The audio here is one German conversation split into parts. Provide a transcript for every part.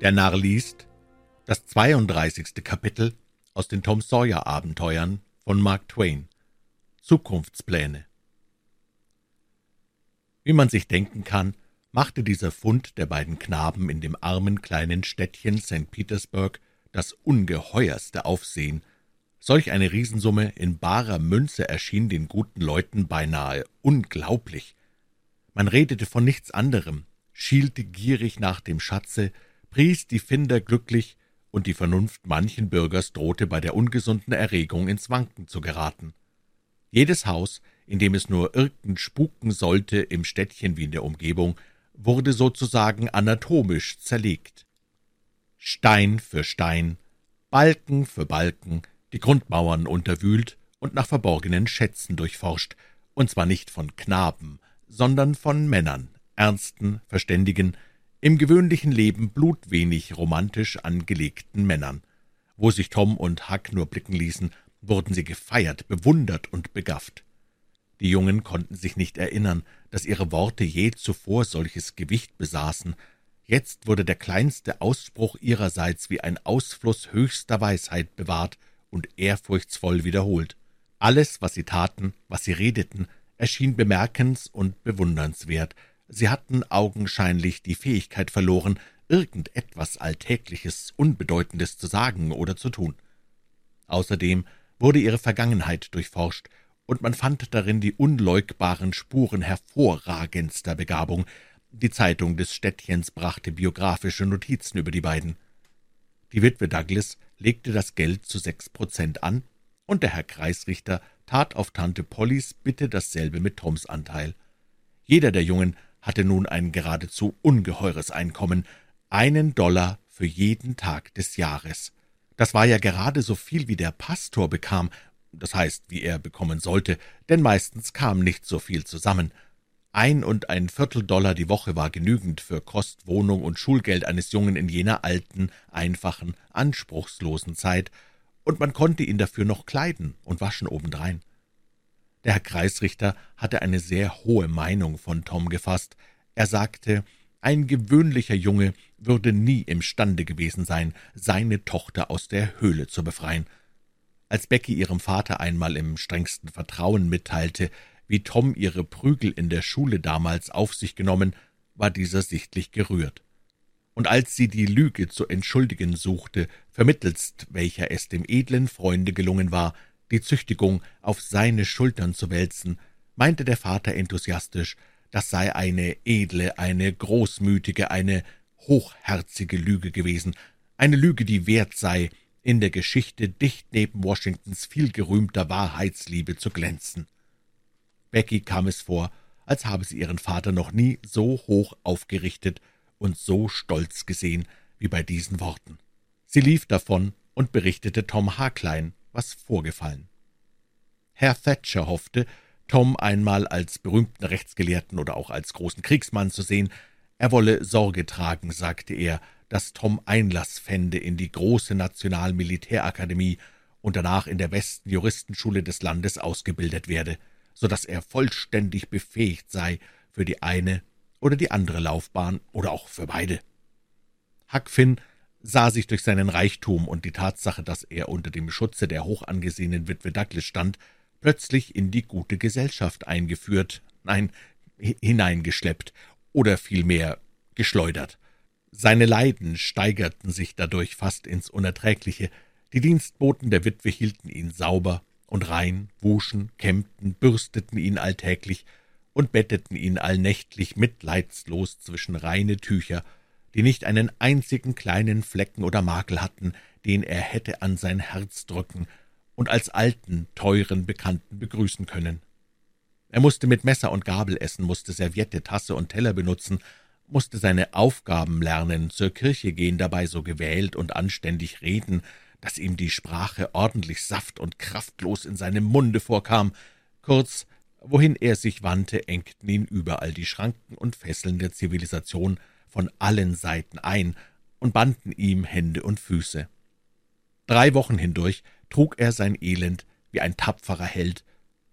Der Narr liest das 32. Kapitel aus den Tom Sawyer Abenteuern von Mark Twain. Zukunftspläne. Wie man sich denken kann, machte dieser Fund der beiden Knaben in dem armen kleinen Städtchen St. Petersburg das ungeheuerste Aufsehen. Solch eine Riesensumme in barer Münze erschien den guten Leuten beinahe unglaublich. Man redete von nichts anderem, schielte gierig nach dem Schatze, pries die Finder glücklich, und die Vernunft manchen Bürgers drohte bei der ungesunden Erregung ins Wanken zu geraten. Jedes Haus, in dem es nur irgend spuken sollte, im Städtchen wie in der Umgebung, wurde sozusagen anatomisch zerlegt. Stein für Stein, Balken für Balken, die Grundmauern unterwühlt und nach verborgenen Schätzen durchforscht, und zwar nicht von Knaben, sondern von Männern, ernsten, verständigen, im gewöhnlichen Leben blutwenig romantisch angelegten Männern. Wo sich Tom und Huck nur blicken ließen, wurden sie gefeiert, bewundert und begafft. Die Jungen konnten sich nicht erinnern, dass ihre Worte je zuvor solches Gewicht besaßen. Jetzt wurde der kleinste Ausspruch ihrerseits wie ein Ausfluss höchster Weisheit bewahrt und ehrfurchtsvoll wiederholt. Alles, was sie taten, was sie redeten, erschien bemerkens- und bewundernswert. Sie hatten augenscheinlich die Fähigkeit verloren, irgend etwas Alltägliches, Unbedeutendes zu sagen oder zu tun. Außerdem wurde ihre Vergangenheit durchforscht, und man fand darin die unleugbaren Spuren hervorragendster Begabung. Die Zeitung des Städtchens brachte biografische Notizen über die beiden. Die Witwe Douglas legte das Geld zu sechs Prozent an, und der Herr Kreisrichter tat auf Tante Pollys Bitte dasselbe mit Toms Anteil. Jeder der Jungen hatte nun ein geradezu ungeheures Einkommen, einen Dollar für jeden Tag des Jahres. Das war ja gerade so viel, wie der Pastor bekam, das heißt, wie er bekommen sollte, denn meistens kam nicht so viel zusammen. Ein und ein Viertel Dollar die Woche war genügend für Kost, Wohnung und Schulgeld eines Jungen in jener alten, einfachen, anspruchslosen Zeit, und man konnte ihn dafür noch kleiden und waschen obendrein. Der Herr Kreisrichter hatte eine sehr hohe Meinung von Tom gefasst. Er sagte, ein gewöhnlicher Junge würde nie imstande gewesen sein, seine Tochter aus der Höhle zu befreien. Als Becky ihrem Vater einmal im strengsten Vertrauen mitteilte, wie Tom ihre Prügel in der Schule damals auf sich genommen, war dieser sichtlich gerührt und als sie die Lüge zu entschuldigen suchte, vermittelst welcher es dem edlen Freunde gelungen war, die Züchtigung auf seine Schultern zu wälzen, meinte der Vater enthusiastisch, das sei eine edle, eine großmütige, eine hochherzige Lüge gewesen, eine Lüge, die wert sei, in der Geschichte dicht neben Washingtons vielgerühmter Wahrheitsliebe zu glänzen. Becky kam es vor, als habe sie ihren Vater noch nie so hoch aufgerichtet und so stolz gesehen wie bei diesen Worten. Sie lief davon und berichtete Tom Harklein, was vorgefallen. Herr Thatcher hoffte, Tom einmal als berühmten Rechtsgelehrten oder auch als großen Kriegsmann zu sehen. Er wolle Sorge tragen, sagte er, dass Tom Einlass fände in die große Nationalmilitärakademie und danach in der besten Juristenschule des Landes ausgebildet werde, so dass er vollständig befähigt sei für die eine oder die andere Laufbahn oder auch für beide. Huck Finn sah sich durch seinen Reichtum und die Tatsache, dass er unter dem Schutze der hochangesehenen Witwe Douglas stand, plötzlich in die gute Gesellschaft eingeführt, nein, hineingeschleppt oder vielmehr geschleudert. Seine Leiden steigerten sich dadurch fast ins Unerträgliche. Die Dienstboten der Witwe hielten ihn sauber und rein, wuschen, kämmten, bürsteten ihn alltäglich und betteten ihn allnächtlich mitleidslos zwischen reine Tücher, die nicht einen einzigen kleinen Flecken oder Makel hatten, den er hätte an sein Herz drücken und als alten, teuren Bekannten begrüßen können. Er musste mit Messer und Gabel essen, musste Serviette, Tasse und Teller benutzen, musste seine Aufgaben lernen, zur Kirche gehen, dabei so gewählt und anständig reden, dass ihm die Sprache ordentlich saft und kraftlos in seinem Munde vorkam. Kurz, Wohin er sich wandte, engten ihn überall die Schranken und Fesseln der Zivilisation von allen Seiten ein und banden ihm Hände und Füße. Drei Wochen hindurch trug er sein Elend wie ein tapferer Held,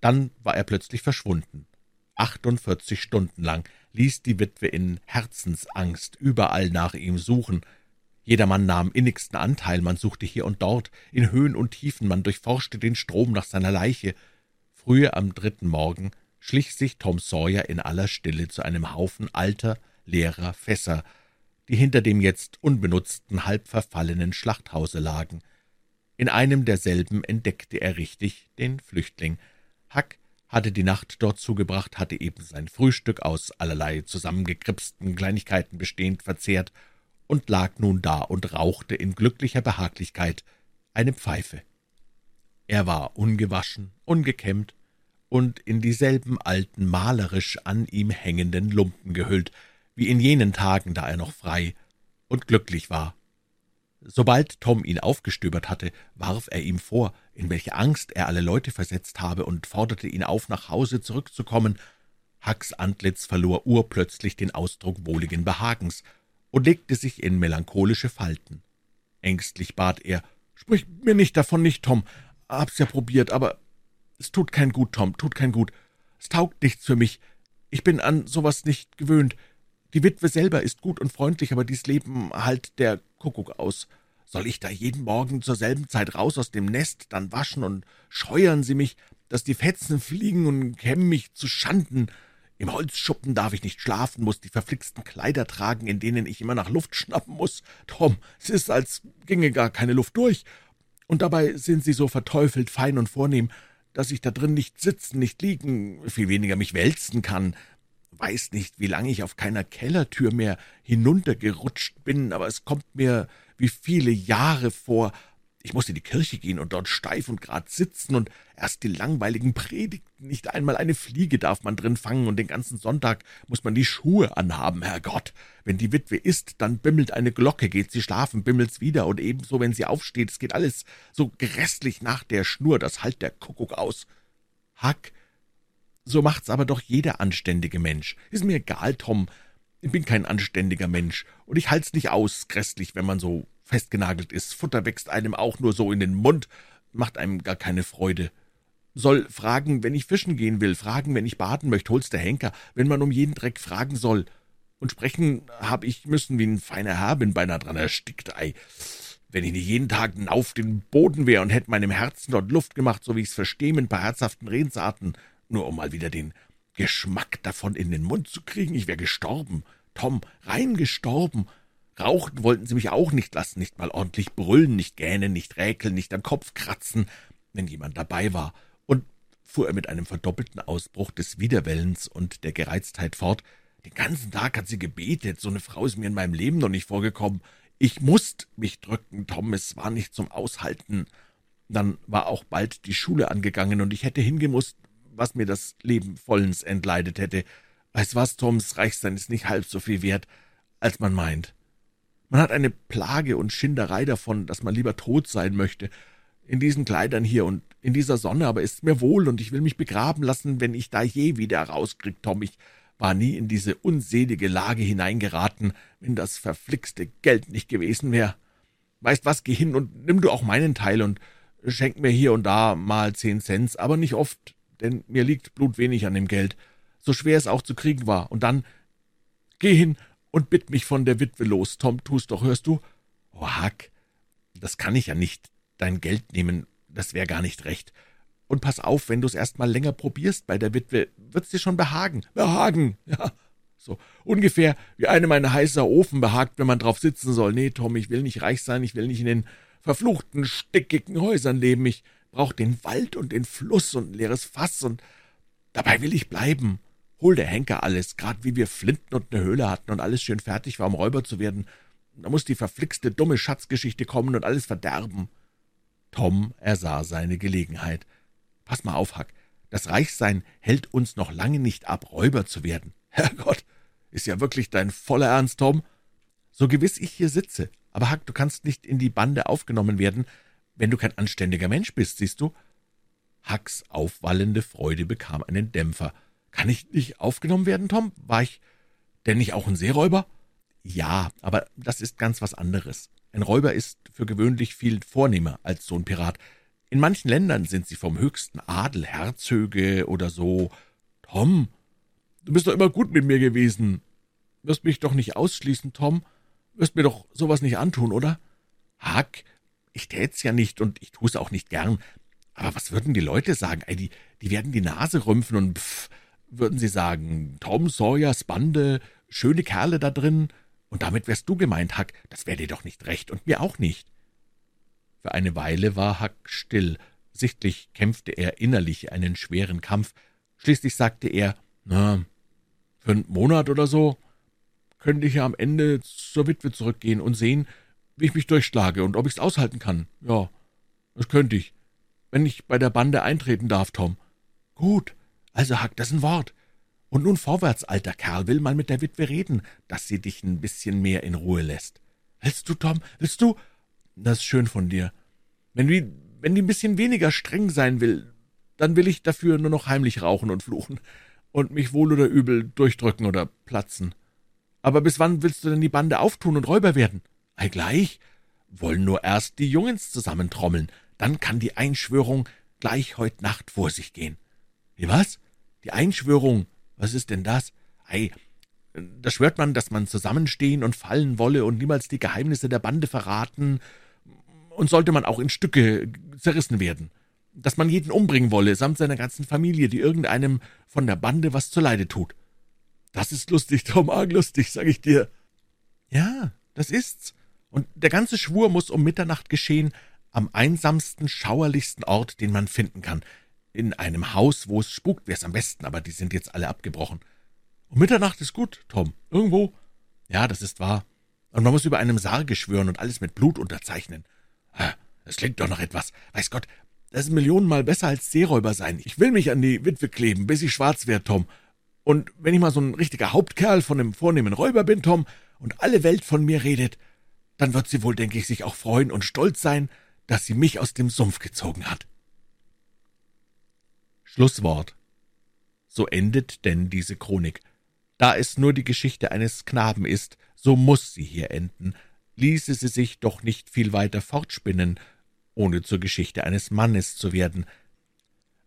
dann war er plötzlich verschwunden. Achtundvierzig Stunden lang ließ die Witwe in Herzensangst überall nach ihm suchen. Jedermann nahm innigsten Anteil, man suchte hier und dort, in Höhen und Tiefen, man durchforschte den Strom nach seiner Leiche. Frühe am dritten Morgen schlich sich Tom Sawyer in aller Stille zu einem Haufen alter, leerer Fässer, die hinter dem jetzt unbenutzten, halb verfallenen Schlachthause lagen. In einem derselben entdeckte er richtig den Flüchtling. Huck hatte die Nacht dort zugebracht, hatte eben sein Frühstück aus allerlei zusammengekripsten Kleinigkeiten bestehend verzehrt und lag nun da und rauchte in glücklicher Behaglichkeit eine Pfeife. Er war ungewaschen, ungekämmt und in dieselben alten, malerisch an ihm hängenden Lumpen gehüllt, wie in jenen Tagen, da er noch frei und glücklich war. Sobald Tom ihn aufgestöbert hatte, warf er ihm vor, in welche Angst er alle Leute versetzt habe, und forderte ihn auf, nach Hause zurückzukommen. Hucks Antlitz verlor urplötzlich den Ausdruck wohligen Behagens und legte sich in melancholische Falten. Ängstlich bat er, »Sprich mir nicht davon, nicht, Tom. Hab's ja probiert, aber es tut kein Gut, Tom, tut kein Gut. Es taugt nichts für mich. Ich bin an sowas nicht gewöhnt. Die Witwe selber ist gut und freundlich, aber dies Leben halt der Kuckuck aus. Soll ich da jeden Morgen zur selben Zeit raus aus dem Nest, dann waschen und scheuern sie mich, dass die Fetzen fliegen und kämmen mich zu Schanden. Im Holzschuppen darf ich nicht schlafen, muss die verflixten Kleider tragen, in denen ich immer nach Luft schnappen muss. Tom, es ist, als ginge gar keine Luft durch. Und dabei sind sie so verteufelt fein und vornehm, dass ich da drin nicht sitzen, nicht liegen, viel weniger mich wälzen kann. Weiß nicht, wie lange ich auf keiner Kellertür mehr hinuntergerutscht bin, aber es kommt mir wie viele Jahre vor, ich muss in die Kirche gehen und dort steif und grad sitzen und erst die langweiligen Predigten, nicht einmal eine Fliege darf man drin fangen und den ganzen Sonntag muss man die Schuhe anhaben, Herrgott. Wenn die Witwe isst, dann bimmelt eine Glocke, geht sie schlafen, bimmelt's wieder und ebenso, wenn sie aufsteht, es geht alles so grässlich nach der Schnur, das halt der Kuckuck aus. Hack, so macht's aber doch jeder anständige Mensch. Ist mir egal, Tom, ich bin kein anständiger Mensch, und ich halt's nicht aus, grässlich, wenn man so festgenagelt ist. Futter wächst einem auch nur so in den Mund, macht einem gar keine Freude. Soll fragen, wenn ich fischen gehen will, fragen, wenn ich baden möchte, hol's der Henker, wenn man um jeden Dreck fragen soll. Und sprechen hab ich müssen wie ein feiner Herr, bin beinahe dran erstickt, ei. Wenn ich nicht jeden Tag auf den Boden wär und hätt meinem Herzen dort Luft gemacht, so wie ich's verstehe, mit ein paar herzhaften Redensarten, nur um mal wieder den Geschmack davon in den Mund zu kriegen, ich wär gestorben, Tom, rein gestorben, Rauchen wollten sie mich auch nicht lassen, nicht mal ordentlich brüllen, nicht gähnen, nicht räkeln, nicht am Kopf kratzen, wenn jemand dabei war. Und fuhr er mit einem verdoppelten Ausbruch des Widerwellens und der Gereiztheit fort, den ganzen Tag hat sie gebetet, so eine Frau ist mir in meinem Leben noch nicht vorgekommen. Ich musst mich drücken, Tom, es war nicht zum Aushalten. Dann war auch bald die Schule angegangen, und ich hätte hingemusst, was mir das Leben vollends entleidet hätte. Weißt was, Toms Reichsein ist nicht halb so viel wert, als man meint. Man hat eine Plage und Schinderei davon, dass man lieber tot sein möchte. In diesen Kleidern hier und in dieser Sonne, aber ist mir wohl, und ich will mich begraben lassen, wenn ich da je wieder rauskrieg, Tom. Ich war nie in diese unselige Lage hineingeraten, wenn das verflixte Geld nicht gewesen wäre. Weißt was, geh hin und nimm du auch meinen Teil und schenk mir hier und da mal zehn Cents, aber nicht oft, denn mir liegt blutwenig an dem Geld, so schwer es auch zu kriegen war. Und dann geh hin und bitt mich von der Witwe los. Tom, tu's doch, hörst du? Oh, Hack, das kann ich ja nicht. Dein Geld nehmen, das wär gar nicht recht. Und pass auf, wenn du's erst mal länger probierst bei der Witwe, wird's dir schon behagen. Behagen, ja. So ungefähr wie einem ein heißer Ofen behagt, wenn man drauf sitzen soll. Nee, Tom, ich will nicht reich sein, ich will nicht in den verfluchten, stickigen Häusern leben. Ich brauch den Wald und den Fluss und ein leeres Fass, und dabei will ich bleiben. Hol der Henker alles, grad wie wir Flinten und ne Höhle hatten und alles schön fertig war, um Räuber zu werden. Da muss die verflixte, dumme Schatzgeschichte kommen und alles verderben. Tom ersah seine Gelegenheit. Pass mal auf, Hack, das Reichsein hält uns noch lange nicht ab, Räuber zu werden. Herrgott, ist ja wirklich dein voller Ernst, Tom? So gewiss ich hier sitze. Aber Hack, du kannst nicht in die Bande aufgenommen werden, wenn du kein anständiger Mensch bist, siehst du? Hacks aufwallende Freude bekam einen Dämpfer. Kann ich nicht aufgenommen werden, Tom? War ich denn nicht auch ein Seeräuber? Ja, aber das ist ganz was anderes. Ein Räuber ist für gewöhnlich viel vornehmer als so ein Pirat. In manchen Ländern sind sie vom höchsten Adel Herzöge oder so. Tom, du bist doch immer gut mit mir gewesen. Wirst mich doch nicht ausschließen, Tom? wirst mir doch sowas nicht antun, oder? Hack, ich tät's ja nicht und ich tu's auch nicht gern. Aber was würden die Leute sagen? Ey, die, die werden die Nase rümpfen und pff, würden sie sagen, Tom Sawyers Bande, schöne Kerle da drin. Und damit wärst du gemeint, Hack. Das wär dir doch nicht recht und mir auch nicht. Für eine Weile war Hack still. Sichtlich kämpfte er innerlich einen schweren Kampf. Schließlich sagte er, na, für einen Monat oder so könnte ich ja am Ende zur Witwe zurückgehen und sehen, ich mich durchschlage und ob ich's aushalten kann. Ja, das könnte ich, wenn ich bei der Bande eintreten darf, Tom. Gut, also Hack, das ein Wort. Und nun vorwärts, alter Kerl, will mal mit der Witwe reden, dass sie dich ein bisschen mehr in Ruhe lässt. Willst du, Tom? Willst du? Das ist schön von dir. Wenn die, wenn die ein bisschen weniger streng sein will, dann will ich dafür nur noch heimlich rauchen und fluchen und mich wohl oder übel durchdrücken oder platzen. Aber bis wann willst du denn die Bande auftun und Räuber werden? Ei gleich, wollen nur erst die Jungens zusammentrommeln, dann kann die Einschwörung gleich heut Nacht vor sich gehen. Wie was? Die Einschwörung, was ist denn das? Ei, da schwört man, dass man zusammenstehen und fallen wolle und niemals die Geheimnisse der Bande verraten, und sollte man auch in Stücke zerrissen werden, dass man jeden umbringen wolle, samt seiner ganzen Familie, die irgendeinem von der Bande was zuleide tut. Das ist lustig, Tom, arg lustig, sag ich dir. Ja, das ist's. Und der ganze Schwur muss um Mitternacht geschehen, am einsamsten, schauerlichsten Ort, den man finden kann. In einem Haus, wo es spukt, wär's am besten, aber die sind jetzt alle abgebrochen. Um Mitternacht ist gut, Tom. Irgendwo. Ja, das ist wahr. Und man muss über einem Sarge schwören und alles mit Blut unterzeichnen. Das klingt doch noch etwas. Weiß Gott, das ist millionenmal besser als Seeräuber sein. Ich will mich an die Witwe kleben, bis ich schwarz werde, Tom. Und wenn ich mal so ein richtiger Hauptkerl von einem vornehmen Räuber bin, Tom, und alle Welt von mir redet, dann wird sie wohl, denke ich, sich auch freuen und stolz sein, dass sie mich aus dem Sumpf gezogen hat. Schlusswort. So endet denn diese Chronik. Da es nur die Geschichte eines Knaben ist, so muss sie hier enden, ließe sie sich doch nicht viel weiter fortspinnen, ohne zur Geschichte eines Mannes zu werden.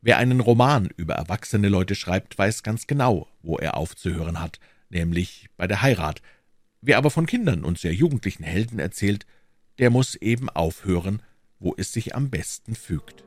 Wer einen Roman über erwachsene Leute schreibt, weiß ganz genau, wo er aufzuhören hat, nämlich bei der Heirat. Wer aber von Kindern und sehr jugendlichen Helden erzählt, der muss eben aufhören, wo es sich am besten fügt.